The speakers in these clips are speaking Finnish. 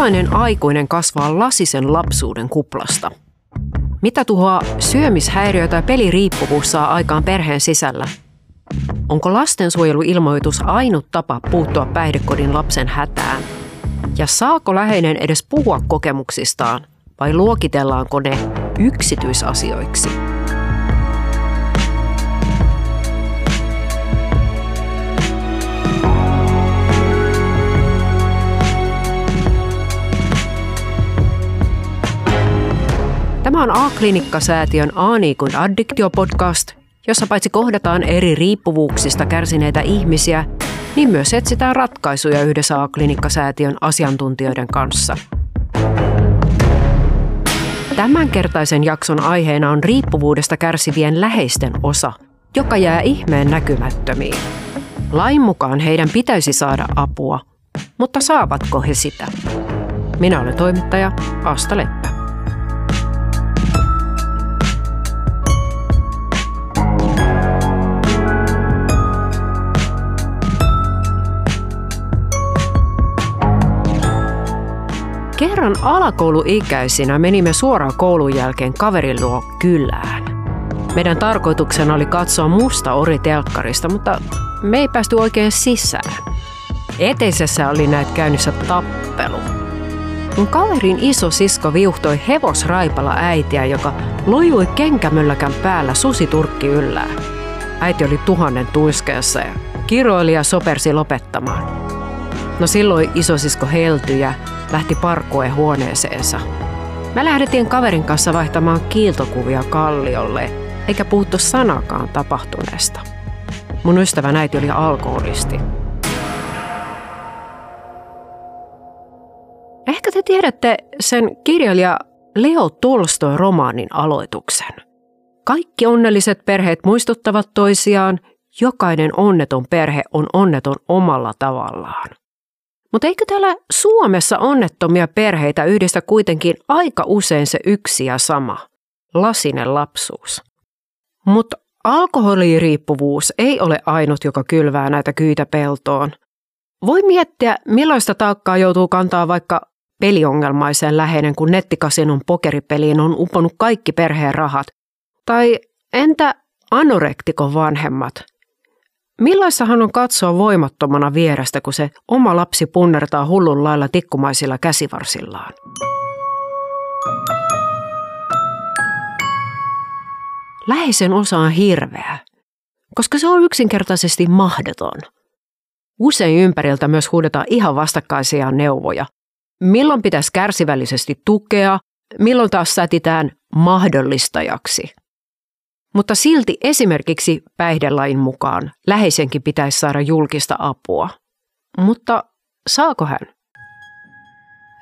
Millainen aikuinen kasvaa lasisen lapsuuden kuplasta? Mitä tuhoa syömishäiriö tai peliriippuvuus saa aikaan perheen sisällä? Onko lastensuojeluilmoitus ainut tapa puuttua päihdekodin lapsen hätään? Ja saako läheinen edes puhua kokemuksistaan vai luokitellaanko ne yksityisasioiksi? Tämä on A-klinikkasäätiön A kuin Addiktio-podcast, jossa paitsi kohdataan eri riippuvuuksista kärsineitä ihmisiä, niin myös etsitään ratkaisuja yhdessä A-klinikkasäätiön asiantuntijoiden kanssa. Tämänkertaisen jakson aiheena on riippuvuudesta kärsivien läheisten osa, joka jää ihmeen näkymättömiin. Lain mukaan heidän pitäisi saada apua, mutta saavatko he sitä? Minä olen toimittaja Asta Leppä. Kerran alakouluikäisinä menimme suoraan koulun jälkeen kaverin luo kylään. Meidän tarkoituksena oli katsoa musta ori telkkarista, mutta me ei päästy oikein sisään. Eteisessä oli näet käynnissä tappelu. Mun kaverin iso sisko viuhtoi hevosraipalla äitiä, joka lojui kenkämylläkän päällä susiturkki yllään. Äiti oli tuhannen tuiskeessa ja kiroili ja sopersi lopettamaan. No silloin isosisko heltyi ja lähti parkkoen huoneeseensa. Mä lähdettiin kaverin kanssa vaihtamaan kiiltokuvia kalliolle, eikä puhuttu sanakaan tapahtuneesta. Mun ystävä äiti oli alkoholisti. Ehkä te tiedätte sen kirjailija Leo Tolstoy romaanin aloituksen. Kaikki onnelliset perheet muistuttavat toisiaan, jokainen onneton perhe on onneton omalla tavallaan. Mutta eikö täällä Suomessa onnettomia perheitä yhdistä kuitenkin aika usein se yksi ja sama, lasinen lapsuus? Mutta alkoholiriippuvuus ei ole ainut, joka kylvää näitä kyitä peltoon. Voi miettiä, millaista taakkaa joutuu kantaa vaikka peliongelmaiseen läheinen, kun nettikasinon pokeripeliin on uponut kaikki perheen rahat. Tai entä anorektikon vanhemmat, Millaista hän on katsoa voimattomana vierestä, kun se oma lapsi punnertaa hullun lailla tikkumaisilla käsivarsillaan? Läheisen osa on hirveä, koska se on yksinkertaisesti mahdoton. Usein ympäriltä myös huudetaan ihan vastakkaisia neuvoja. Milloin pitäisi kärsivällisesti tukea, milloin taas sätitään mahdollistajaksi – mutta silti esimerkiksi päihdelain mukaan läheisenkin pitäisi saada julkista apua. Mutta saako hän?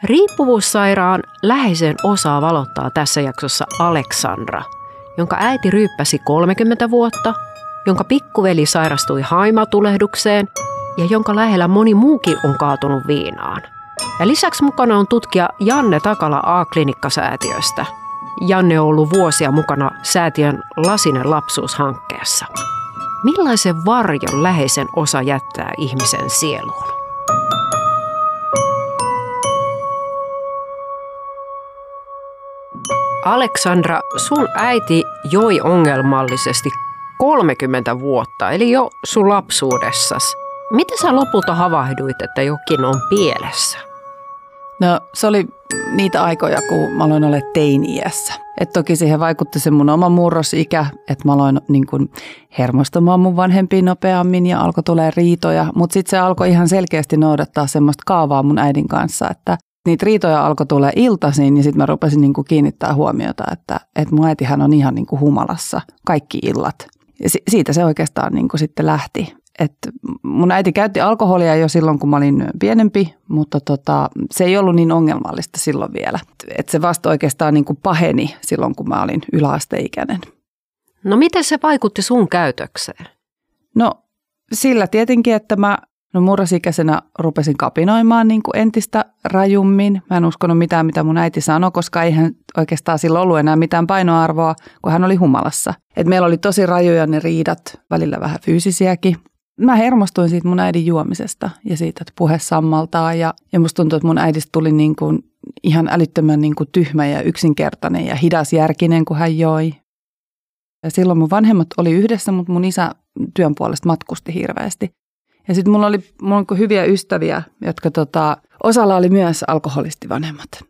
Riippuvuussairaan läheisen osaa valottaa tässä jaksossa Aleksandra, jonka äiti ryyppäsi 30 vuotta, jonka pikkuveli sairastui haimatulehdukseen ja jonka lähellä moni muukin on kaatunut viinaan. Ja lisäksi mukana on tutkija Janne Takala A-klinikkasäätiöstä – Janne on ollut vuosia mukana säätiön Lasinen lapsuushankkeessa. Millaisen varjon läheisen osa jättää ihmisen sieluun? Aleksandra, sun äiti joi ongelmallisesti 30 vuotta, eli jo sun lapsuudessas. Miten sä lopulta havahduit, että jokin on pielessä? No se oli niitä aikoja, kun mä aloin olla teini-iässä. Et toki siihen vaikutti se mun oma murrosikä, että mä aloin niin kun hermostumaan mun vanhempiin nopeammin ja alkoi tulee riitoja. Mutta sitten se alkoi ihan selkeästi noudattaa semmoista kaavaa mun äidin kanssa, että niitä riitoja alkoi tulla iltaisin ja sitten mä rupesin niin kiinnittää huomiota, että, että mun äitihän on ihan niin humalassa kaikki illat. Ja siitä se oikeastaan niin sitten lähti että mun äiti käytti alkoholia jo silloin, kun mä olin pienempi, mutta tota, se ei ollut niin ongelmallista silloin vielä. Että se vasta oikeastaan niin kuin paheni silloin, kun mä olin yläasteikäinen. No miten se vaikutti sun käytökseen? No sillä tietenkin, että mä no murrosikäisenä rupesin kapinoimaan niin kuin entistä rajummin. Mä en uskonut mitään, mitä mun äiti sanoi, koska eihän oikeastaan sillä ollut enää mitään painoarvoa, kun hän oli humalassa. Et meillä oli tosi rajoja ne riidat, välillä vähän fyysisiäkin. Mä hermostuin siitä mun äidin juomisesta ja siitä, että puhe sammaltaa. Ja, ja musta tuntuu, että mun äidistä tuli niin kuin ihan älyttömän niin kuin tyhmä ja yksinkertainen ja hidasjärkinen, kun hän joi. Ja silloin mun vanhemmat oli yhdessä, mutta mun isä työn puolesta matkusti hirveästi. Ja sitten mulla oli, mulla oli hyviä ystäviä, jotka tota, osalla oli myös alkoholistivanhemmat.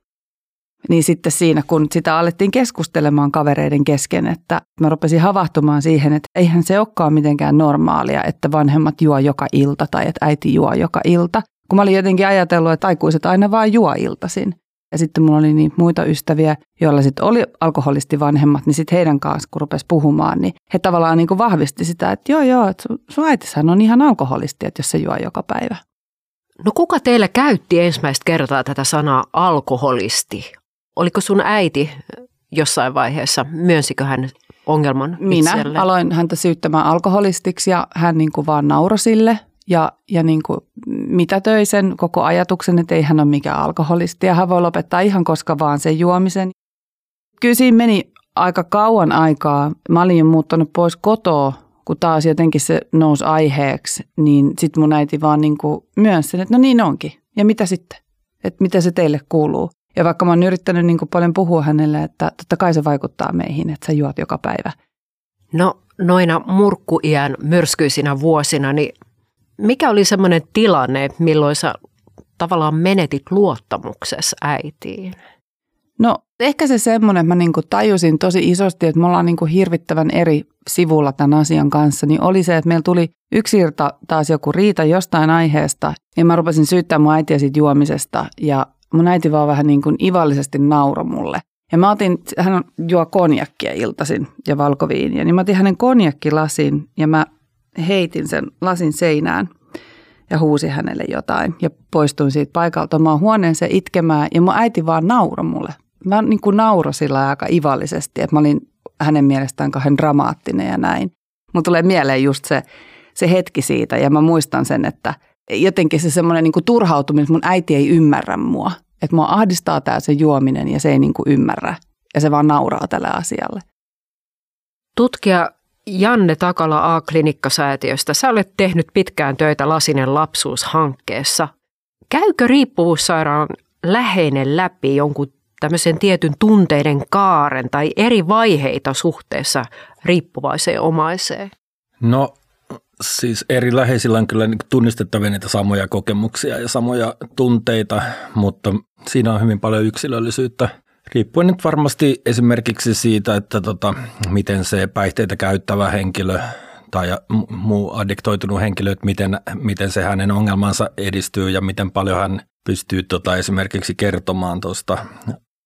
Niin sitten siinä, kun sitä alettiin keskustelemaan kavereiden kesken, että mä rupesin havahtumaan siihen, että eihän se olekaan mitenkään normaalia, että vanhemmat juo joka ilta tai että äiti juo joka ilta. Kun mä olin jotenkin ajatellut, että aikuiset aina vaan juo iltasin. Ja sitten mulla oli niin muita ystäviä, joilla sitten oli alkoholistivanhemmat, niin sitten heidän kanssa, kun rupesi puhumaan, niin he tavallaan niin kuin vahvisti sitä, että joo joo, että sun äitisähän on ihan alkoholisti, että jos se juo joka päivä. No kuka teillä käytti ensimmäistä kertaa tätä sanaa alkoholisti? Oliko sun äiti jossain vaiheessa, myönsikö hän ongelman Minä itselle? aloin häntä syyttämään alkoholistiksi ja hän niin kuin vaan nauroi sille ja, ja niin kuin mitätöi sen koko ajatuksen, että ei hän ole mikään alkoholisti ja hän voi lopettaa ihan koska vaan sen juomisen. Kyllä siinä meni aika kauan aikaa. Mä olin jo muuttanut pois kotoa, kun taas jotenkin se nousi aiheeksi, niin sitten mun äiti vaan niin kuin myönsi sen, että no niin onkin. Ja mitä sitten? Että mitä se teille kuuluu? Ja vaikka mä oon yrittänyt niin kuin paljon puhua hänelle, että totta kai se vaikuttaa meihin, että sä juot joka päivä. No noina murkkuiän myrskyisinä vuosina, niin mikä oli semmoinen tilanne, milloin sä tavallaan menetit luottamuksessa äitiin? No ehkä se semmoinen, että mä niin kuin tajusin tosi isosti, että me ollaan niin kuin hirvittävän eri sivulla tämän asian kanssa, niin oli se, että meillä tuli yksi irta taas joku riita jostain aiheesta, ja mä rupesin syyttämään mun äitiä siitä juomisesta, ja mun äiti vaan vähän niin kuin ivallisesti nauro mulle. Ja mä otin, hän juo konjakkia iltaisin ja valkoviiniä, niin mä otin hänen konjakkilasin ja mä heitin sen lasin seinään ja huusin hänelle jotain ja poistuin siitä paikalta omaan huoneeseen itkemään ja mun äiti vaan nauro mulle. Mä niin kuin nauro sillä aika ivallisesti, että mä olin hänen mielestään kauhean dramaattinen ja näin. Mun tulee mieleen just se, se hetki siitä ja mä muistan sen, että jotenkin se semmoinen niin turhautuminen, että mun äiti ei ymmärrä mua. Että mua ahdistaa tämä se juominen ja se ei niin kuin ymmärrä ja se vaan nauraa tälle asialle. Tutkija Janne Takala A-klinikkasäätiöstä, sä olet tehnyt pitkään töitä Lasinen lapsuushankkeessa. Käykö riippuvuussairaan läheinen läpi jonkun tämmöisen tietyn tunteiden kaaren tai eri vaiheita suhteessa riippuvaiseen omaiseen? No siis eri läheisillä on kyllä niin tunnistettavia niitä samoja kokemuksia ja samoja tunteita, mutta siinä on hyvin paljon yksilöllisyyttä. Riippuen nyt varmasti esimerkiksi siitä, että tota, miten se päihteitä käyttävä henkilö tai muu addiktoitunut henkilö, että miten, miten se hänen ongelmansa edistyy ja miten paljon hän pystyy tota, esimerkiksi kertomaan tuosta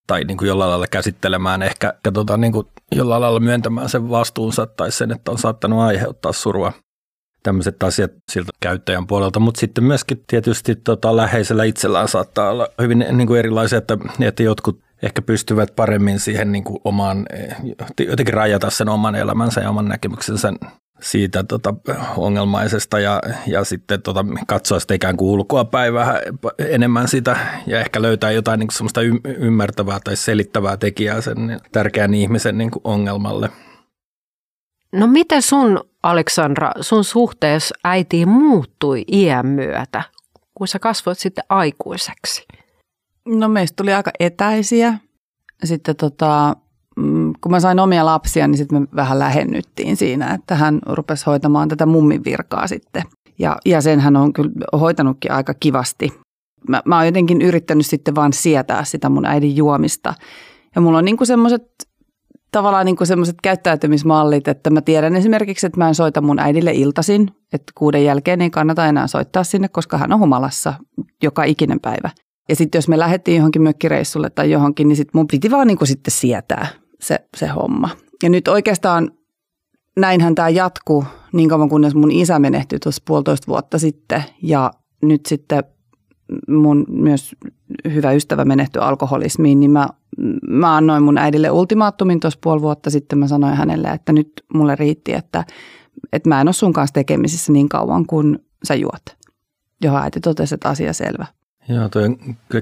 tai niin kuin jollain lailla käsittelemään, ehkä tota, niin kuin jollain lailla myöntämään sen vastuunsa tai sen, että on saattanut aiheuttaa surua tämmöiset asiat siltä käyttäjän puolelta, mutta sitten myöskin tietysti tota, läheisellä itsellään saattaa olla hyvin niin kuin erilaisia, että, että jotkut ehkä pystyvät paremmin siihen niin kuin omaan, jotenkin rajata sen oman elämänsä ja oman näkemyksensä siitä tota, ongelmaisesta ja, ja sitten tota, katsoa sitä ikään kuin ulkoa päin vähän enemmän sitä ja ehkä löytää jotain niin kuin semmoista ymmärtävää tai selittävää tekijää sen tärkeän ihmisen niin kuin ongelmalle. No miten sun, Aleksandra, sun suhteessa äitiin muuttui iän myötä, kun sä kasvoit sitten aikuiseksi? No meistä tuli aika etäisiä. Sitten tota, mm, kun mä sain omia lapsia, niin sitten me vähän lähennyttiin siinä, että hän rupesi hoitamaan tätä mummin virkaa sitten. Ja, ja sen hän on kyllä hoitanutkin aika kivasti. Mä, mä oon jotenkin yrittänyt sitten vaan sietää sitä mun äidin juomista. Ja mulla on niinku semmoiset tavallaan niin semmoiset käyttäytymismallit, että mä tiedän esimerkiksi, että mä en soita mun äidille iltasin, että kuuden jälkeen ei kannata enää soittaa sinne, koska hän on humalassa joka ikinen päivä. Ja sitten jos me lähdettiin johonkin mökkireissulle tai johonkin, niin sitten mun piti vaan niin sitten sietää se, se homma. Ja nyt oikeastaan näinhän tämä jatkuu niin kauan kunnes mun isä menehtyi tuossa puolitoista vuotta sitten. Ja nyt sitten mun myös hyvä ystävä menehtyi alkoholismiin, niin mä, mä annoin mun äidille ultimaattumin tuossa puoli vuotta sitten. Mä sanoin hänelle, että nyt mulle riitti, että, että mä en ole sun kanssa tekemisissä niin kauan kuin sä juot. Johon äiti totesi, että asia selvä. Joo, toi on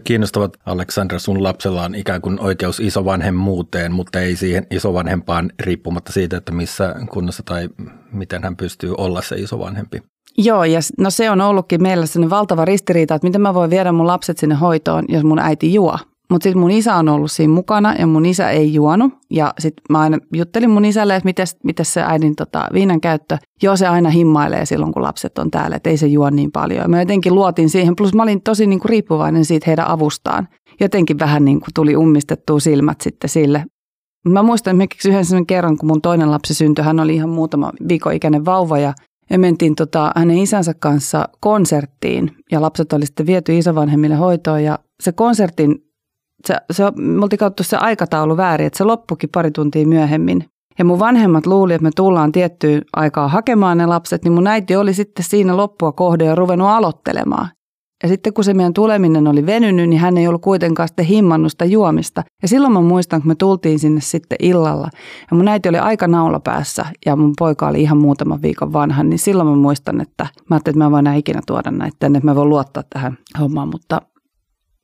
kiinnostavat, Aleksandra, sun lapsella on ikään kuin oikeus isovanhemmuuteen, mutta ei siihen isovanhempaan riippumatta siitä, että missä kunnossa tai miten hän pystyy olla se isovanhempi. Joo, ja no se on ollutkin meillä sellainen valtava ristiriita, että miten mä voin viedä mun lapset sinne hoitoon, jos mun äiti juo. Mutta sitten mun isä on ollut siinä mukana ja mun isä ei juonut. Ja sitten mä aina juttelin mun isälle, että miten, se äidin tota, viinan käyttö. Joo, se aina himmailee silloin, kun lapset on täällä, että ei se juo niin paljon. Ja mä jotenkin luotin siihen, plus mä olin tosi niin kuin riippuvainen siitä heidän avustaan. Jotenkin vähän niin kuin tuli ummistettua silmät sitten sille. Mä muistan esimerkiksi yhden sellaisen kerran, kun mun toinen lapsi syntyi, hän oli ihan muutama viikon vauva ja me mentiin tota, hänen isänsä kanssa konserttiin ja lapset oli sitten viety isovanhemmille hoitoon ja se konsertin se, se, me oltiin katsottu se aikataulu väärin, että se loppukin pari tuntia myöhemmin. Ja mun vanhemmat luuli, että me tullaan tiettyyn aikaa hakemaan ne lapset, niin mun äiti oli sitten siinä loppua kohde ja ruvennut aloittelemaan. Ja sitten kun se meidän tuleminen oli venynyt, niin hän ei ollut kuitenkaan sitten himmannut sitä juomista. Ja silloin mä muistan, kun me tultiin sinne sitten illalla. Ja mun äiti oli aika naula päässä ja mun poika oli ihan muutaman viikon vanha. Niin silloin mä muistan, että mä ajattelin, että mä en voi enää ikinä tuoda näitä tänne, että mä voin luottaa tähän hommaan. Mutta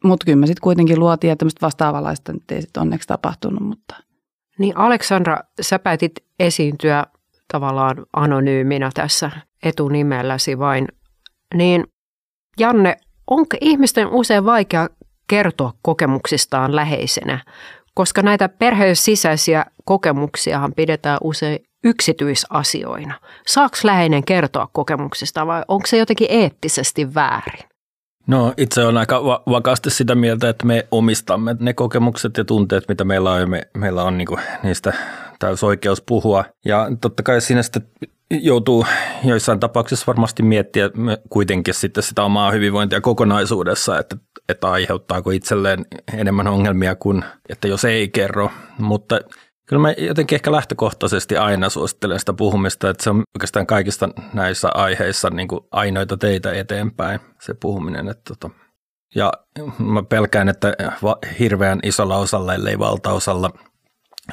mutta kyllä me sitten kuitenkin luotiin, että tämmöistä vastaavanlaista nyt ei sitten onneksi tapahtunut. Mutta. Niin Aleksandra, sä päätit esiintyä tavallaan anonyyminä tässä etunimelläsi vain. Niin Janne, onko ihmisten usein vaikea kertoa kokemuksistaan läheisenä? Koska näitä perheen sisäisiä kokemuksiahan pidetään usein yksityisasioina. Saako läheinen kertoa kokemuksista vai onko se jotenkin eettisesti väärin? No itse on aika va- vakaasti sitä mieltä, että me omistamme ne kokemukset ja tunteet, mitä meillä on ja me, meillä on niinku niistä täys oikeus puhua. Ja totta kai siinä sitten joutuu joissain tapauksissa varmasti miettiä kuitenkin sitten sitä omaa hyvinvointia kokonaisuudessa, että, että aiheuttaako itselleen enemmän ongelmia kuin, että jos ei kerro. Mutta Kyllä mä jotenkin ehkä lähtökohtaisesti aina suosittelen sitä puhumista, että se on oikeastaan kaikista näissä aiheissa niin kuin ainoita teitä eteenpäin, se puhuminen. Että tota. Ja mä pelkään, että hirveän isolla osalla, ellei valtaosalla,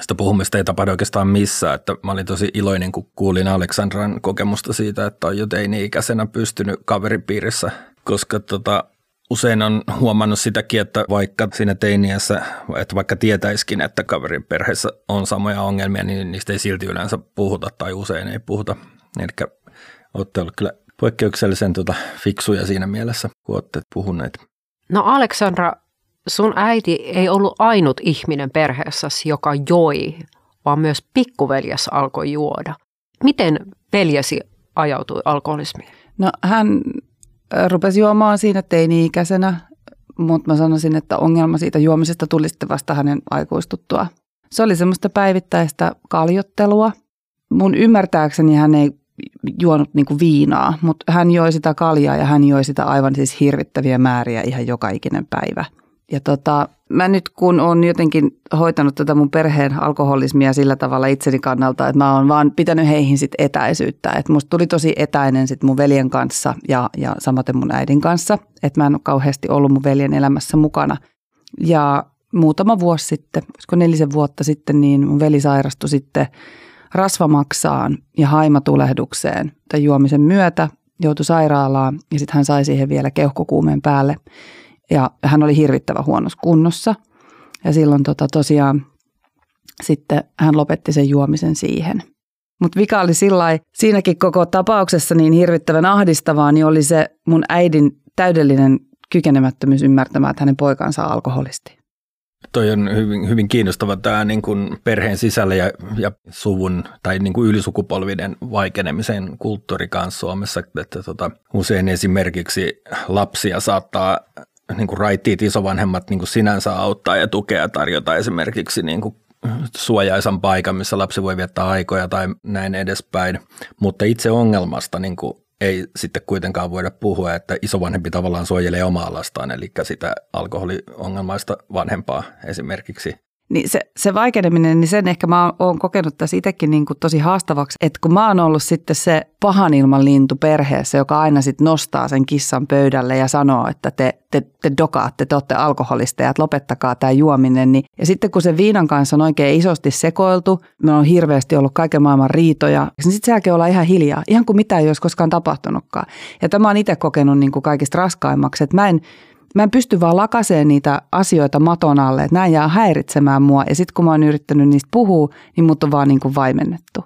sitä puhumista ei tapahdu oikeastaan missään. Että mä olin tosi iloinen, kun kuulin Aleksandran kokemusta siitä, että on jo teini-ikäisenä pystynyt kaveripiirissä, koska tota, usein on huomannut sitäkin, että vaikka siinä teiniässä, että vaikka tietäiskin, että kaverin perheessä on samoja ongelmia, niin niistä ei silti yleensä puhuta tai usein ei puhuta. Eli olette olleet kyllä poikkeuksellisen tuota fiksuja siinä mielessä, kun olette puhuneet. No Aleksandra, sun äiti ei ollut ainut ihminen perheessäsi, joka joi, vaan myös pikkuveljes alkoi juoda. Miten veljesi ajautui alkoholismiin? No hän rupesi juomaan siinä teini-ikäisenä, mutta mä sanoisin, että ongelma siitä juomisesta tuli sitten vasta hänen aikuistuttua. Se oli semmoista päivittäistä kaljottelua. Mun ymmärtääkseni hän ei juonut niinku viinaa, mutta hän joi sitä kaljaa ja hän joi sitä aivan siis hirvittäviä määriä ihan joka ikinen päivä. Ja tota, mä nyt kun on jotenkin hoitanut tätä mun perheen alkoholismia sillä tavalla itseni kannalta, että mä oon vaan pitänyt heihin sit etäisyyttä. Että musta tuli tosi etäinen sit mun veljen kanssa ja, ja samaten mun äidin kanssa. Että mä en ole kauheasti ollut mun veljen elämässä mukana. Ja muutama vuosi sitten, koska nelisen vuotta sitten, niin mun veli sairastui sitten rasvamaksaan ja haimatulehdukseen tämän juomisen myötä. Joutui sairaalaan ja sitten hän sai siihen vielä keuhkokuumeen päälle – ja hän oli hirvittävän huonossa kunnossa. Ja silloin tota, tosiaan sitten hän lopetti sen juomisen siihen. Mutta vika oli sillä siinäkin koko tapauksessa niin hirvittävän ahdistavaa, niin oli se mun äidin täydellinen kykenemättömyys ymmärtämään, että hänen poikansa on alkoholisti. Toi on hyvin, hyvin kiinnostava tämä niin kuin perheen sisällä ja, ja suvun tai niin kuin ylisukupolviden vaikenemisen kulttuuri kanssa Suomessa. Että tota, usein esimerkiksi lapsia saattaa niin kuin raittiit isovanhemmat niin kuin sinänsä auttaa ja tukea tarjota esimerkiksi niin kuin suojaisan paikan, missä lapsi voi viettää aikoja tai näin edespäin. Mutta itse ongelmasta niin kuin ei sitten kuitenkaan voida puhua, että isovanhempi tavallaan suojelee omaa lastaan, eli sitä alkoholiongelmaista vanhempaa esimerkiksi. Niin se, se vaikeneminen, niin sen ehkä mä oon kokenut tässä itsekin niin kuin tosi haastavaksi, että kun mä oon ollut sitten se pahan ilman lintu perheessä, joka aina sitten nostaa sen kissan pöydälle ja sanoo, että te, te, te dokaatte, te olette alkoholisteja, että lopettakaa tämä juominen. Niin, ja sitten kun se viinan kanssa on oikein isosti sekoiltu, me on hirveästi ollut kaiken maailman riitoja, niin sitten jälkeen ollaan ihan hiljaa, ihan kuin mitään ei olisi koskaan tapahtunutkaan. Ja tämä on itse kokenut niin kuin kaikista raskaimmaksi, että mä en, Mä en pysty vaan lakaseen niitä asioita maton alle, että näin jää häiritsemään mua. Ja sitten kun mä oon yrittänyt niistä puhua, niin mut on vaan niin kuin vaimennettu.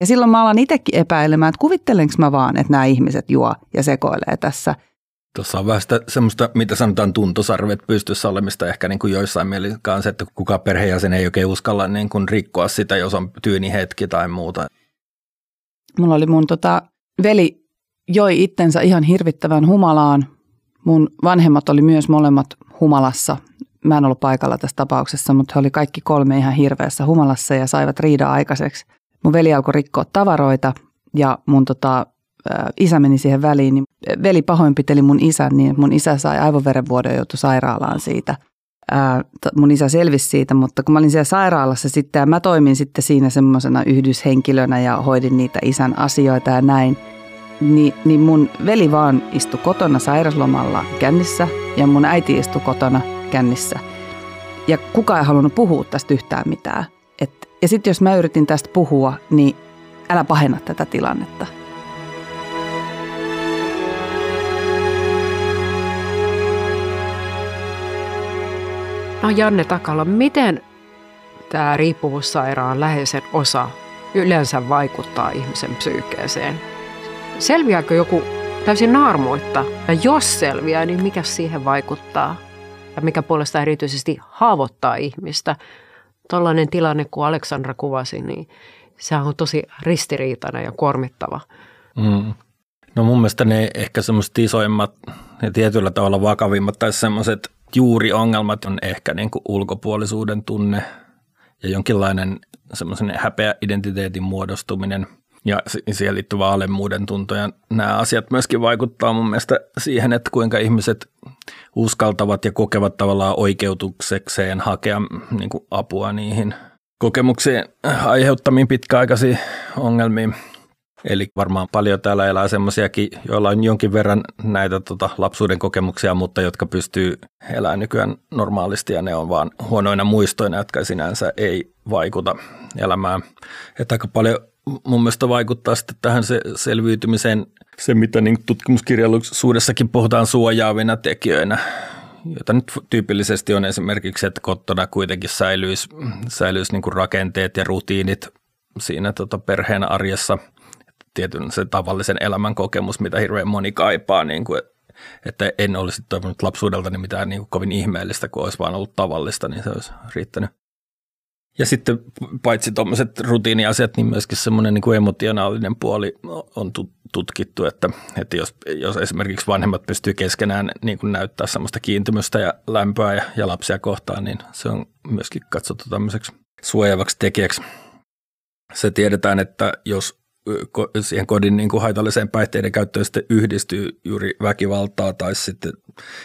Ja silloin mä alan itsekin epäilemään, että kuvittelenko mä vaan, että nämä ihmiset juo ja sekoilee tässä. Tuossa on vähän sitä semmoista, mitä sanotaan tuntosarvet pystyssä olemista ehkä niin kuin joissain mielin kanssa, että kuka perheenjäsen ei oikein uskalla niin kuin rikkoa sitä, jos on tyyni hetki tai muuta. Mulla oli mun tota, veli joi itsensä ihan hirvittävän humalaan. Mun vanhemmat oli myös molemmat humalassa. Mä en ollut paikalla tässä tapauksessa, mutta he oli kaikki kolme ihan hirveässä humalassa ja saivat riidaa aikaiseksi. Mun veli alkoi rikkoa tavaroita ja mun tota, isä meni siihen väliin, niin veli pahoinpiteli mun isän, niin mun isä sai aivoverenvuodon ja joutui sairaalaan siitä. Ää, mun isä selvisi siitä, mutta kun mä olin siellä sairaalassa sitten ja mä toimin sitten siinä semmoisena yhdyshenkilönä ja hoidin niitä isän asioita ja näin, niin, niin mun veli vaan istui kotona sairaslomalla kännissä ja mun äiti istui kotona kännissä. Ja kukaan ei halunnut puhua tästä yhtään mitään. Et, ja sitten jos mä yritin tästä puhua, niin älä pahenna tätä tilannetta – No Janne Takala, miten tämä riippuvuussairaan läheisen osa yleensä vaikuttaa ihmisen psyykkeeseen? Selviääkö joku täysin naarmuitta? Ja jos selviää, niin mikä siihen vaikuttaa? Ja mikä puolestaan erityisesti haavoittaa ihmistä? Tuollainen tilanne, kun Aleksandra kuvasi, niin se on tosi ristiriitainen ja kuormittava. Mm. No mun mielestä ne ehkä semmoiset isoimmat ja tietyllä tavalla vakavimmat tai semmoiset juuri ongelmat on ehkä niin kuin ulkopuolisuuden tunne ja jonkinlainen semmoisen häpeä identiteetin muodostuminen ja siihen liittyvä alemmuuden tunto. Ja nämä asiat myöskin vaikuttaa mun mielestä siihen, että kuinka ihmiset uskaltavat ja kokevat tavallaan oikeutuksekseen hakea niin kuin apua niihin kokemuksiin aiheuttamiin pitkäaikaisiin ongelmiin. Eli varmaan paljon täällä elää semmoisiakin, joilla on jonkin verran näitä tota, lapsuuden kokemuksia, mutta jotka pystyy elämään nykyään normaalisti ja ne on vaan huonoina muistoina, jotka sinänsä ei vaikuta elämään. Että aika paljon mun mielestä vaikuttaa sitten tähän se selviytymiseen se, mitä niin tutkimuskirjallisuudessakin puhutaan suojaavina tekijöinä, joita nyt tyypillisesti on esimerkiksi, että kotona kuitenkin säilyisi, säilyisi niin rakenteet ja rutiinit siinä tota perheen arjessa – tietyn se tavallisen elämän kokemus, mitä hirveän moni kaipaa, niin kuin, että en olisi toivonut lapsuudelta mitään niin kovin ihmeellistä, kun olisi vaan ollut tavallista, niin se olisi riittänyt. Ja sitten paitsi tuommoiset rutiiniasiat, niin myöskin semmoinen niin kuin emotionaalinen puoli on tutkittu, että, että jos, jos esimerkiksi vanhemmat pystyy keskenään niin kuin näyttää semmoista kiintymystä ja lämpöä ja, ja lapsia kohtaan, niin se on myöskin katsottu tämmöiseksi suojaavaksi tekijäksi. Se tiedetään, että jos siihen kodin niin kuin haitalliseen päihteiden käyttöön sitten yhdistyy juuri väkivaltaa tai sitten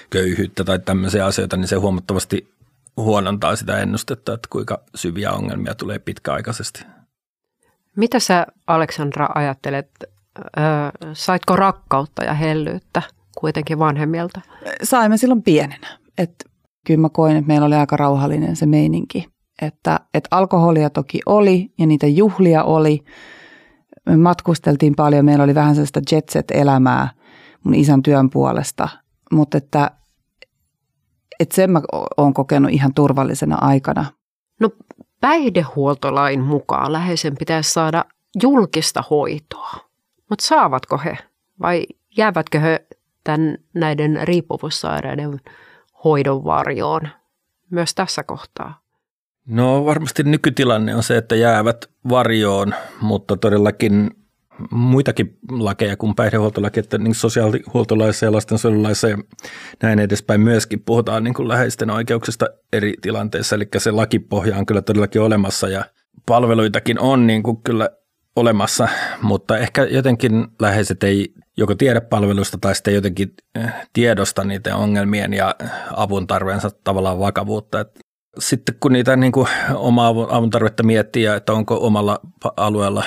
köyhyyttä tai tämmöisiä asioita, niin se huomattavasti huonontaa sitä ennustetta, että kuinka syviä ongelmia tulee pitkäaikaisesti. Mitä sä, Aleksandra, ajattelet? saitko rakkautta ja hellyyttä kuitenkin vanhemmilta? Saimme silloin pienenä. Et kyllä mä koin, että meillä oli aika rauhallinen se meininki. Että, että alkoholia toki oli ja niitä juhlia oli – me matkusteltiin paljon, meillä oli vähän sellaista jet set-elämää mun isän työn puolesta, mutta että, että sen mä oon kokenut ihan turvallisena aikana. No päihdehuoltolain mukaan läheisen pitäisi saada julkista hoitoa, mutta saavatko he vai jäävätkö he tämän, näiden riippuvuussairaiden hoidon varjoon myös tässä kohtaa? No varmasti nykytilanne on se, että jäävät varjoon, mutta todellakin muitakin lakeja kuin päihdehuoltolaki, että niin sosiaalihuoltolaissa ja lastensuojelulaissa ja näin edespäin myöskin puhutaan niin kuin läheisten oikeuksista eri tilanteissa, eli se lakipohja on kyllä todellakin olemassa ja palveluitakin on niin kuin kyllä olemassa, mutta ehkä jotenkin läheiset ei joko tiedä palvelusta tai sitten jotenkin eh, tiedosta niiden ongelmien ja avun tarveensa tavallaan vakavuutta. Että sitten kun niitä niin kuin omaa avun tarvetta miettii, että onko omalla alueella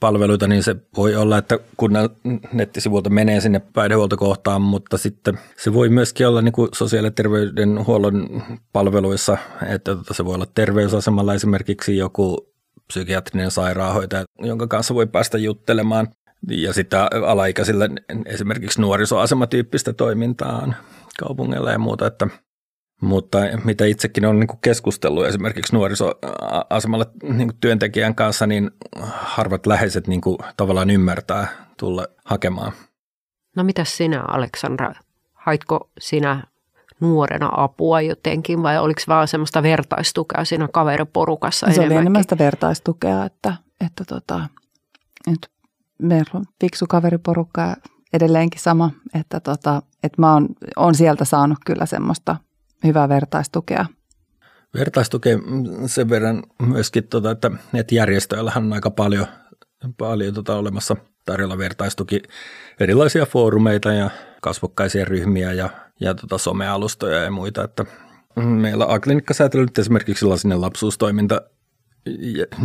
palveluita, niin se voi olla, että kunnan nettisivuilta menee sinne päihdehuoltokohtaan, mutta sitten se voi myöskin olla niin kuin sosiaali- ja terveydenhuollon palveluissa, että tota, se voi olla terveysasemalla esimerkiksi joku psykiatrinen sairaanhoitaja, jonka kanssa voi päästä juttelemaan. Ja sitten alaikäisillä esimerkiksi nuorisoasematyyppistä toimintaa on kaupungilla ja muuta, että – Mutta mitä itsekin on niin keskustellut esimerkiksi nuorisoasemalla niin työntekijän kanssa, niin harvat läheiset niin tavallaan ymmärtää tulla hakemaan. No mitä sinä, Aleksandra? Haitko sinä nuorena apua jotenkin vai oliko vaan semmoista vertaistukea siinä kaveriporukassa? Se oli enemmän sitä vertaistukea, että, että, tota, että meillä on fiksu kaveriporukka ja edelleenkin sama, että, tota, että mä oon, oon sieltä saanut kyllä semmoista hyvää vertaistukea. Vertaistukea sen verran myöskin, tota, että, että järjestöillähän on aika paljon, paljon tota, olemassa tarjolla vertaistuki erilaisia foorumeita ja kasvokkaisia ryhmiä ja, ja tota, somealustoja ja muita. Että meillä A-klinikkasäätely nyt esimerkiksi sellainen lapsuustoiminta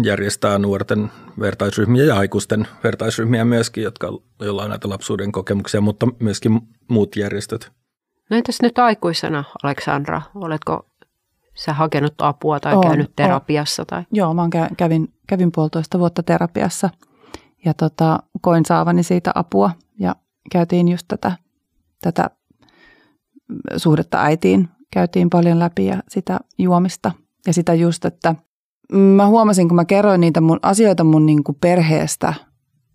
järjestää nuorten vertaisryhmiä ja aikuisten vertaisryhmiä myöskin, jotka, joilla on näitä lapsuuden kokemuksia, mutta myöskin muut järjestöt. No entäs nyt aikuisena, Aleksandra? Oletko sä hakenut apua tai on, käynyt terapiassa? Tai? Joo, mä kävin, kävin puolitoista vuotta terapiassa ja tota, koin saavani siitä apua ja käytiin just tätä, tätä suhdetta äitiin, käytiin paljon läpi ja sitä juomista ja sitä just, että mä huomasin, kun mä kerroin niitä mun asioita mun niin kuin perheestä,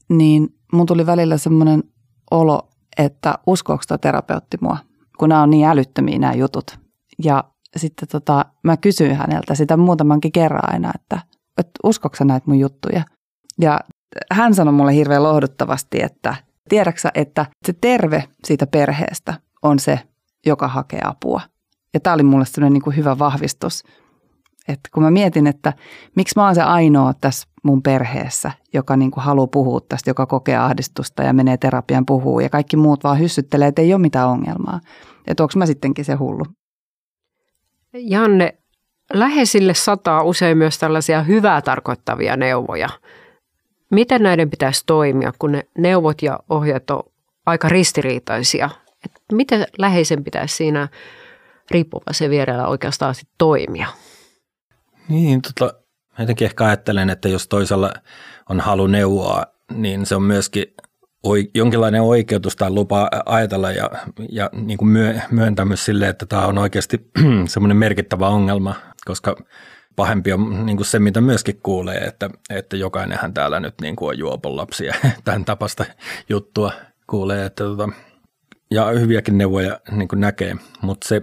niin mun tuli välillä semmoinen olo, että uskoako tämä terapeutti mua, kun nämä on niin älyttömiä nämä jutut. Ja sitten tota, mä kysyin häneltä sitä muutamankin kerran aina, että, että uskoiko näitä mun juttuja. Ja hän sanoi mulle hirveän lohduttavasti, että tiedäksä, että se terve siitä perheestä on se, joka hakee apua. Ja tämä oli mulle sellainen niin kuin hyvä vahvistus, että kun mä mietin, että miksi mä oon se ainoa tässä mun perheessä, joka niin kuin haluaa puhua tästä, joka kokee ahdistusta ja menee terapian puhuu ja kaikki muut vaan hyssyttelee, että ei ole mitään ongelmaa. Että onko mä sittenkin se hullu? Janne, läheisille sataa usein myös tällaisia hyvää tarkoittavia neuvoja. Miten näiden pitäisi toimia, kun ne neuvot ja ohjeet on aika ristiriitaisia? Et miten läheisen pitäisi siinä riippuvaisen vierellä oikeastaan toimia? Niin, tota, jotenkin ehkä ajattelen, että jos toisella on halu neuvoa, niin se on myöskin jonkinlainen oikeutus tai lupa ajatella ja, ja niin kuin myö, myöntämys sille, että tämä on oikeasti semmoinen merkittävä ongelma, koska pahempi on niin kuin se, mitä myöskin kuulee, että, että jokainenhan täällä nyt niin kuin on juopon lapsia, tämän tapasta juttua kuulee, että tota, ja hyviäkin neuvoja niin kuin näkee, mutta se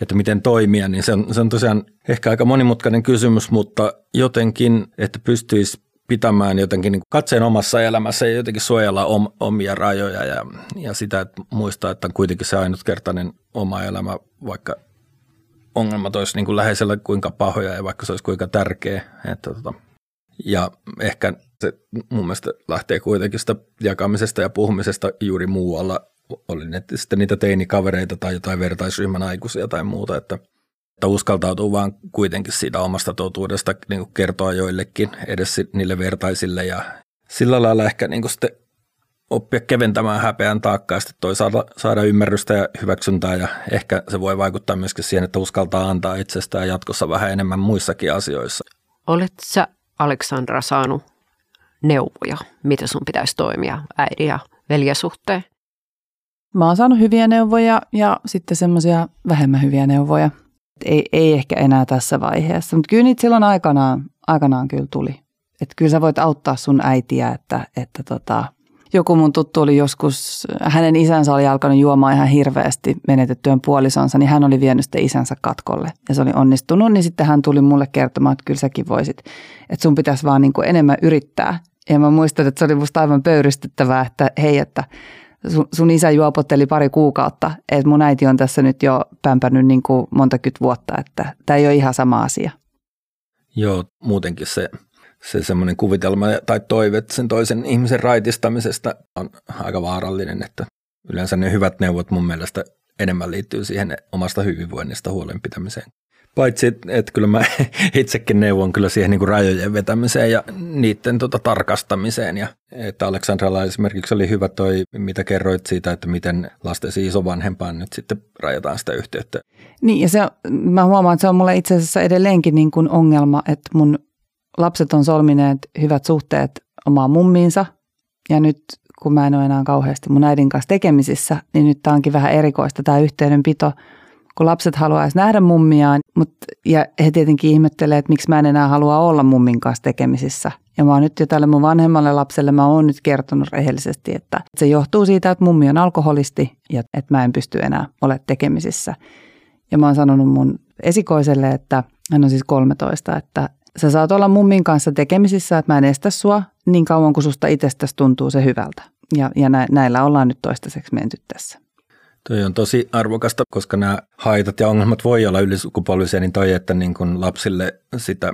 että miten toimia, niin se on, se on tosiaan ehkä aika monimutkainen kysymys, mutta jotenkin, että pystyisi pitämään jotenkin niin katseen omassa elämässä ja jotenkin suojella om, omia rajoja ja, ja sitä, että muistaa, että on kuitenkin se ainutkertainen oma elämä, vaikka ongelmat olisi niin kuin läheisellä kuinka pahoja ja vaikka se olisi kuinka tärkeä. Että tota, ja ehkä se mun mielestä lähtee kuitenkin sitä jakamisesta ja puhumisesta juuri muualla oli ne sitten niitä teinikavereita tai jotain vertaisryhmän aikuisia tai muuta, että, että uskaltautuu vaan kuitenkin siitä omasta totuudesta niin kuin kertoa joillekin edes niille vertaisille ja sillä lailla ehkä niin kuin sitten oppia keventämään häpeän taakkaa ja sitten toisaalta saada ymmärrystä ja hyväksyntää ja ehkä se voi vaikuttaa myöskin siihen, että uskaltaa antaa itsestään jatkossa vähän enemmän muissakin asioissa. Olet sä, Aleksandra, saanut neuvoja, miten sun pitäisi toimia äidin ja veljesuhteen? Mä oon saanut hyviä neuvoja ja sitten semmoisia vähemmän hyviä neuvoja. Ei, ei ehkä enää tässä vaiheessa, mutta kyllä niitä silloin aikanaan, aikanaan kyllä tuli. Että kyllä sä voit auttaa sun äitiä, että, että tota, joku mun tuttu oli joskus, hänen isänsä oli alkanut juomaan ihan hirveästi menetettyön puolisonsa, niin hän oli vienyt sitten isänsä katkolle ja se oli onnistunut, niin sitten hän tuli mulle kertomaan, että kyllä säkin voisit, että sun pitäisi vaan niin kuin enemmän yrittää. Ja mä muistan, että se oli musta aivan pöyristyttävää, että hei, että sun, sun isä juopotteli pari kuukautta, että mun äiti on tässä nyt jo pämpännyt niin kuin monta vuotta, että tämä ei ole ihan sama asia. Joo, muutenkin se, se semmoinen kuvitelma tai toive sen toisen ihmisen raitistamisesta on aika vaarallinen, että yleensä ne hyvät neuvot mun mielestä enemmän liittyy siihen omasta hyvinvoinnista huolenpitämiseen Paitsi, että et kyllä mä itsekin neuvon kyllä siihen niin kuin rajojen vetämiseen ja niiden tota tarkastamiseen. Ja että Aleksandralla esimerkiksi oli hyvä toi, mitä kerroit siitä, että miten lastesi isovanhempaan nyt sitten rajataan sitä yhteyttä. Niin ja se, mä huomaan, että se on mulle itse asiassa edelleenkin niin kuin ongelma, että mun lapset on solmineet hyvät suhteet omaan mummiinsa ja nyt kun mä en ole enää kauheasti mun äidin kanssa tekemisissä, niin nyt tämä onkin vähän erikoista tämä yhteydenpito – kun lapset haluaisi nähdä mummiaan, mutta, ja he tietenkin ihmettelee, että miksi mä en enää halua olla mummin kanssa tekemisissä. Ja mä oon nyt jo tälle mun vanhemmalle lapselle, mä oon nyt kertonut rehellisesti, että se johtuu siitä, että mummi on alkoholisti ja että mä en pysty enää ole tekemisissä. Ja mä oon sanonut mun esikoiselle, että hän on siis 13, että sä saat olla mummin kanssa tekemisissä, että mä en estä sua niin kauan kuin susta itsestäsi tuntuu se hyvältä. Ja, ja näillä ollaan nyt toistaiseksi menty tässä. Toi on tosi arvokasta, koska nämä haitat ja ongelmat voi olla ylisukupolvisia, niin toi, että niin kuin lapsille sitä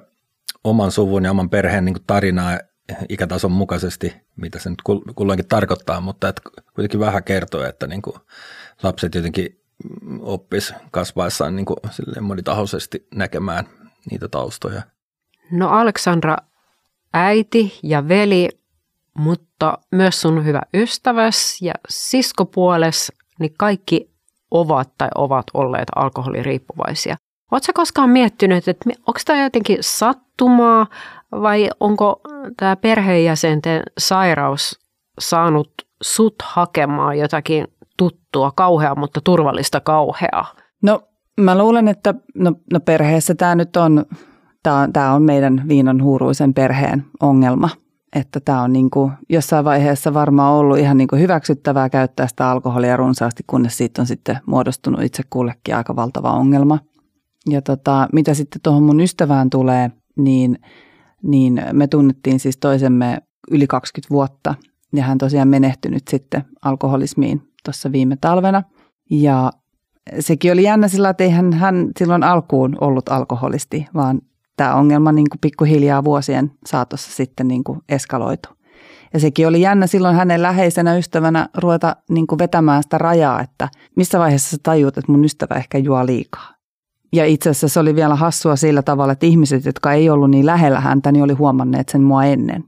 oman suvun ja oman perheen niin tarinaa ikätason mukaisesti, mitä se nyt kulloinkin tarkoittaa, mutta että kuitenkin vähän kertoo, että niin kuin lapset jotenkin oppis kasvaessaan niin kuin monitahoisesti näkemään niitä taustoja. No Aleksandra, äiti ja veli, mutta myös sun hyvä ystäväs ja siskopuoles, niin kaikki ovat tai ovat olleet alkoholiriippuvaisia. Oletko koskaan miettinyt, että onko tämä jotenkin sattumaa vai onko tämä perheenjäsenten sairaus saanut sut hakemaan jotakin tuttua, kauhea, mutta turvallista kauheaa? No mä luulen, että no, no perheessä tämä nyt on, tämä on meidän viinan huuruisen perheen ongelma. Että tämä on niin kuin jossain vaiheessa varmaan ollut ihan niin kuin hyväksyttävää käyttää sitä alkoholia runsaasti, kunnes siitä on sitten muodostunut itse kullekin aika valtava ongelma. Ja tota, mitä sitten tuohon mun ystävään tulee, niin, niin me tunnettiin siis toisemme yli 20 vuotta. Ja hän tosiaan menehtynyt sitten alkoholismiin tuossa viime talvena. Ja sekin oli jännä sillä, että eihän hän silloin alkuun ollut alkoholisti, vaan tämä ongelma niin kuin pikkuhiljaa vuosien saatossa sitten niin kuin eskaloitu. Ja sekin oli jännä silloin hänen läheisenä ystävänä ruveta niin kuin vetämään sitä rajaa, että missä vaiheessa sä tajuut, että mun ystävä ehkä juo liikaa. Ja itse asiassa se oli vielä hassua sillä tavalla, että ihmiset, jotka ei ollut niin lähellä häntä, niin oli huomanneet sen mua ennen.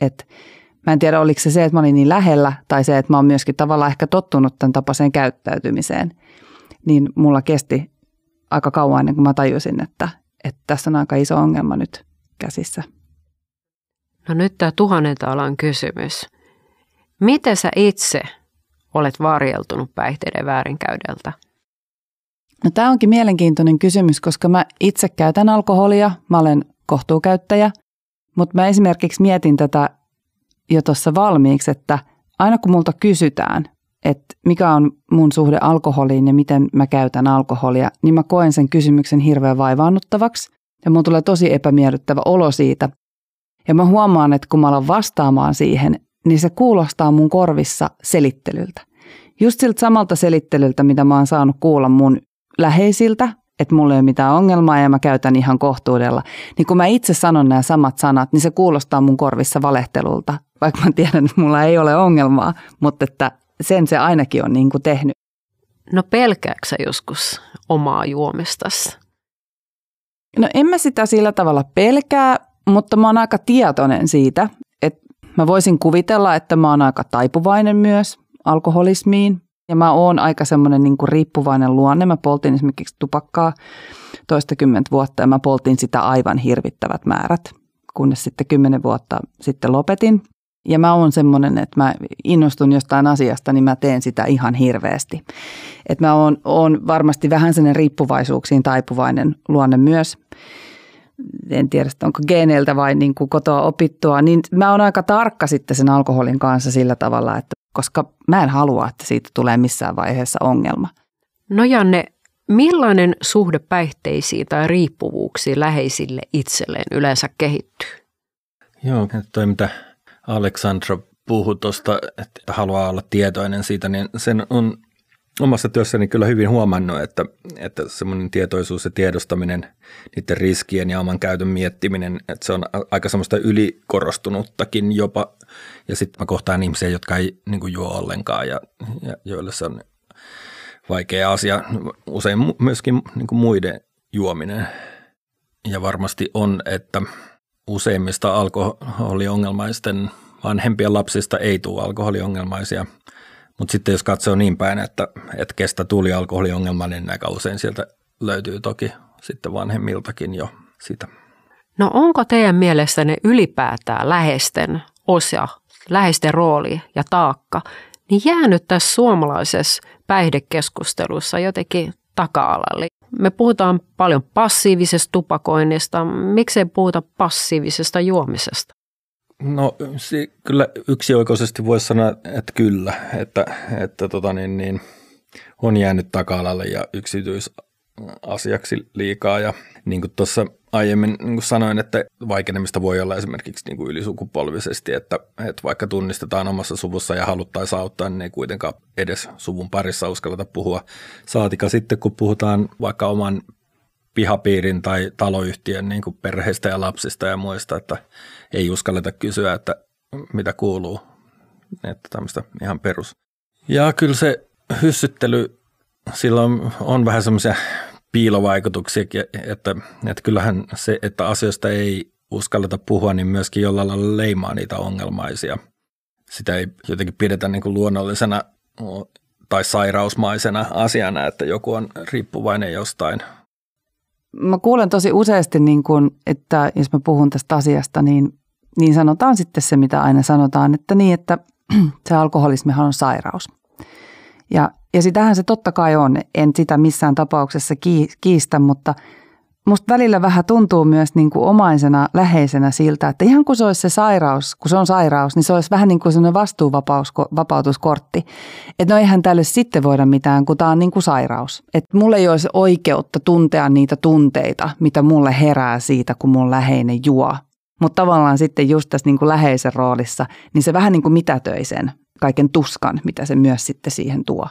Et mä en tiedä, oliko se se, että mä olin niin lähellä, tai se, että mä oon myöskin tavallaan ehkä tottunut tämän tapaiseen käyttäytymiseen. Niin mulla kesti aika kauan ennen kuin mä tajusin, että, että tässä on aika iso ongelma nyt käsissä. No nyt tämä tuhannen alan kysymys. Miten sä itse olet varjeltunut päihteiden väärinkäydeltä? No tämä onkin mielenkiintoinen kysymys, koska mä itse käytän alkoholia, mä olen kohtuukäyttäjä, mutta mä esimerkiksi mietin tätä jo tuossa valmiiksi, että aina kun multa kysytään, että mikä on mun suhde alkoholiin ja miten mä käytän alkoholia, niin mä koen sen kysymyksen hirveän vaivaannuttavaksi ja mun tulee tosi epämiellyttävä olo siitä. Ja mä huomaan, että kun mä alan vastaamaan siihen, niin se kuulostaa mun korvissa selittelyltä. Just siltä samalta selittelyltä, mitä mä oon saanut kuulla mun läheisiltä, että mulla ei ole mitään ongelmaa ja mä käytän ihan kohtuudella. Niin kun mä itse sanon nämä samat sanat, niin se kuulostaa mun korvissa valehtelulta, vaikka mä tiedän, että mulla ei ole ongelmaa, mutta että sen se ainakin on niin kuin tehnyt. No pelkääksä joskus omaa juomistasi? No en mä sitä sillä tavalla pelkää, mutta mä oon aika tietoinen siitä, että mä voisin kuvitella, että mä oon aika taipuvainen myös alkoholismiin. Ja mä oon aika semmoinen niin kuin riippuvainen luonne. Mä poltin esimerkiksi tupakkaa toistakymmentä vuotta ja mä poltin sitä aivan hirvittävät määrät, kunnes sitten kymmenen vuotta sitten lopetin. Ja mä oon semmoinen, että mä innostun jostain asiasta, niin mä teen sitä ihan hirveästi. Että mä oon, oon varmasti vähän sellainen riippuvaisuuksiin taipuvainen luonne myös. En tiedä, onko geeneiltä vai niin kuin kotoa opittua, niin mä oon aika tarkka sitten sen alkoholin kanssa sillä tavalla, että koska mä en halua, että siitä tulee missään vaiheessa ongelma. No Janne, millainen suhde päihteisiin tai riippuvuuksiin läheisille itselleen yleensä kehittyy? Joo, toi mitä Aleksandra puhui tuosta, että haluaa olla tietoinen siitä, niin sen on omassa työssäni kyllä hyvin huomannut, että, että semmoinen tietoisuus ja tiedostaminen, niiden riskien ja oman käytön miettiminen, että se on aika semmoista ylikorostunuttakin jopa. Ja sitten mä kohtaan ihmisiä, jotka ei niin kuin juo ollenkaan ja, ja joille se on vaikea asia, usein myöskin niin kuin muiden juominen. Ja varmasti on, että useimmista alkoholiongelmaisten vanhempien lapsista ei tule alkoholiongelmaisia – mutta sitten jos katsoo niin päin, että, että kestä tuli alkoholiongelma, niin aika usein sieltä löytyy toki sitten vanhemmiltakin jo sitä. No onko teidän mielestänne ylipäätään läheisten osa, läheisten rooli ja taakka, niin jäänyt tässä suomalaisessa päihdekeskustelussa jotenkin taka-alalle. Me puhutaan paljon passiivisesta tupakoinnista. Miksei puhuta passiivisesta juomisesta? No kyllä yksioikoisesti voisi sanoa, että kyllä, että, että tota niin, niin, on jäänyt taka-alalle ja yksityisasiaksi liikaa. Ja niin kuin tuossa aiemmin niin kuin sanoin, että vaikenemista voi olla esimerkiksi niin kuin ylisukupolvisesti, että, että vaikka tunnistetaan omassa suvussa ja haluttaisiin auttaa, niin ei kuitenkaan edes suvun parissa uskalleta puhua. Saatika sitten, kun puhutaan vaikka oman pihapiirin tai taloyhtiön niin kuin perheistä ja lapsista ja muista, että ei uskalleta kysyä, että mitä kuuluu. Että tämmöistä ihan perus. Ja kyllä se hyssyttely, silloin on vähän semmoisia piilovaikutuksia, että, että kyllähän se, että asioista ei uskalleta puhua, niin myöskin jollain lailla leimaa niitä ongelmaisia. Sitä ei jotenkin pidetä niin kuin luonnollisena tai sairausmaisena asiana, että joku on riippuvainen jostain. Mä kuulen tosi useasti, niin kun, että jos mä puhun tästä asiasta, niin, niin sanotaan sitten se, mitä aina sanotaan, että niin, että se alkoholismihan on sairaus. Ja ja sitähän se totta kai on, en sitä missään tapauksessa kiistä, mutta musta välillä vähän tuntuu myös niin kuin omaisena, läheisenä siltä, että ihan kun se olisi se sairaus, kun se on sairaus, niin se olisi vähän niin kuin sellainen vastuuvapautuskortti. Että no eihän tälle sitten voida mitään, kun tämä on niin kuin sairaus. Että mulle ei olisi oikeutta tuntea niitä tunteita, mitä mulle herää siitä, kun mun läheinen juo. Mutta tavallaan sitten just tässä niin kuin läheisen roolissa, niin se vähän niin kuin mitätöi sen kaiken tuskan, mitä se myös sitten siihen tuo.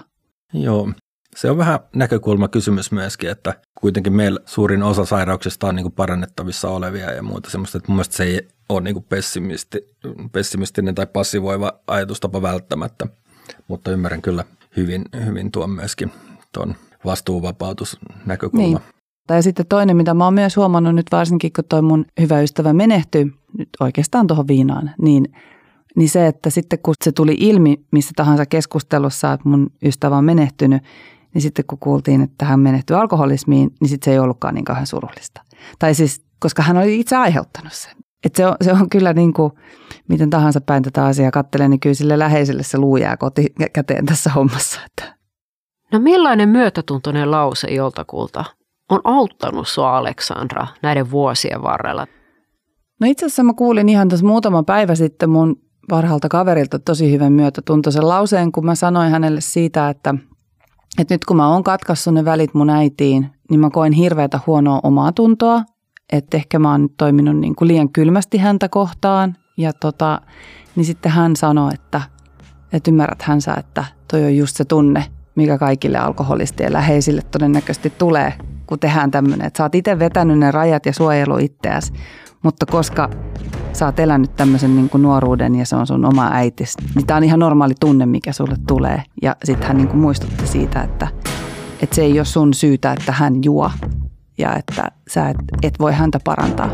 Joo, se on vähän näkökulmakysymys myöskin, että kuitenkin meillä suurin osa sairauksista on niin kuin parannettavissa olevia ja muuta semmoista, että mun mielestä se ei ole niin kuin pessimisti, pessimistinen tai passivoiva ajatustapa välttämättä, mutta ymmärrän kyllä hyvin, hyvin tuon myöskin tuon vastuuvapautusnäkökulma. Niin. Tai sitten toinen, mitä mä oon myös huomannut nyt varsinkin, kun toi mun hyvä ystävä menehtyi nyt oikeastaan tuohon viinaan, niin – niin se, että sitten kun se tuli ilmi missä tahansa keskustelussa, että mun ystävä on menehtynyt, niin sitten kun kuultiin, että hän menehtyi alkoholismiin, niin sitten se ei ollutkaan niin kauhean surullista. Tai siis, koska hän oli itse aiheuttanut sen. Että se, on, se on kyllä niin kuin, miten tahansa päin tätä asiaa kattelee, niin kyllä sille läheiselle se luu jää koti käteen tässä hommassa. Että. No millainen myötätuntoinen lause joltakulta on auttanut sua Aleksandra näiden vuosien varrella? No itse asiassa mä kuulin ihan tässä muutama päivä sitten mun parhaalta kaverilta tosi hyvän myötätuntoisen lauseen, kun mä sanoin hänelle siitä, että, että nyt kun mä oon katkaissut ne välit mun äitiin, niin mä koen hirveätä huonoa omaa tuntoa, että ehkä mä oon nyt toiminut niin kuin liian kylmästi häntä kohtaan. Ja tota, niin sitten hän sanoi, että, että ymmärrät hänsä, että toi on just se tunne, mikä kaikille alkoholistien läheisille todennäköisesti tulee, kun tehdään tämmöinen, että sä oot itse vetänyt ne rajat ja suojelu itseäsi, mutta koska sä oot elänyt tämmöisen niin kuin nuoruuden ja se on sun oma äitis, niin tämä on ihan normaali tunne, mikä sulle tulee. Ja sitten hän niin kuin muistutti siitä, että, että se ei ole sun syytä, että hän juo ja että sä et, et voi häntä parantaa.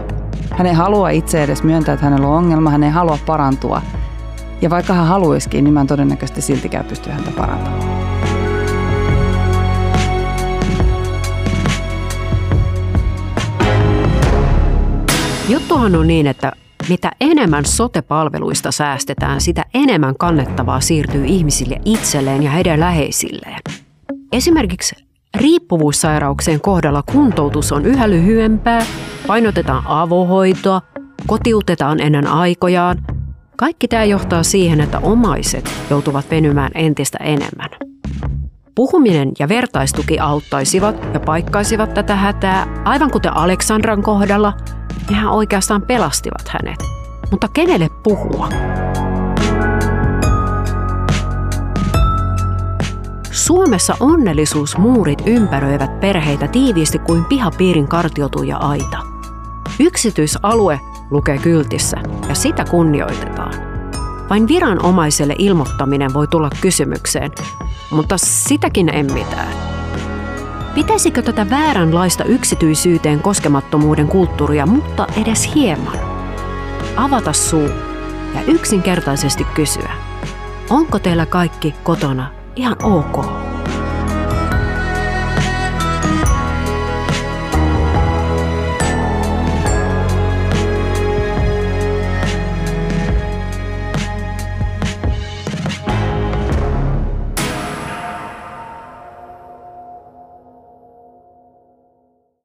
Hän ei halua itse edes myöntää, että hänellä on ongelma, hän ei halua parantua. Ja vaikka hän haluaisikin, niin mä en todennäköisesti siltikään pysty häntä parantamaan. Juttuhan on niin, että mitä enemmän sotepalveluista säästetään, sitä enemmän kannettavaa siirtyy ihmisille itselleen ja heidän läheisilleen. Esimerkiksi riippuvuussairauksien kohdalla kuntoutus on yhä lyhyempää, painotetaan avohoitoa, kotiutetaan ennen aikojaan. Kaikki tämä johtaa siihen, että omaiset joutuvat venymään entistä enemmän. Puhuminen ja vertaistuki auttaisivat ja paikkaisivat tätä hätää, aivan kuten Aleksandran kohdalla – Nehän oikeastaan pelastivat hänet. Mutta kenelle puhua? Suomessa onnellisuusmuurit ympäröivät perheitä tiiviisti kuin pihapiirin kartiotuja aita. Yksityisalue lukee kyltissä ja sitä kunnioitetaan. Vain viranomaiselle ilmoittaminen voi tulla kysymykseen, mutta sitäkin en mitään. Pitäisikö tätä vääränlaista yksityisyyteen koskemattomuuden kulttuuria mutta edes hieman? Avata suu ja yksinkertaisesti kysyä, onko teillä kaikki kotona ihan ok?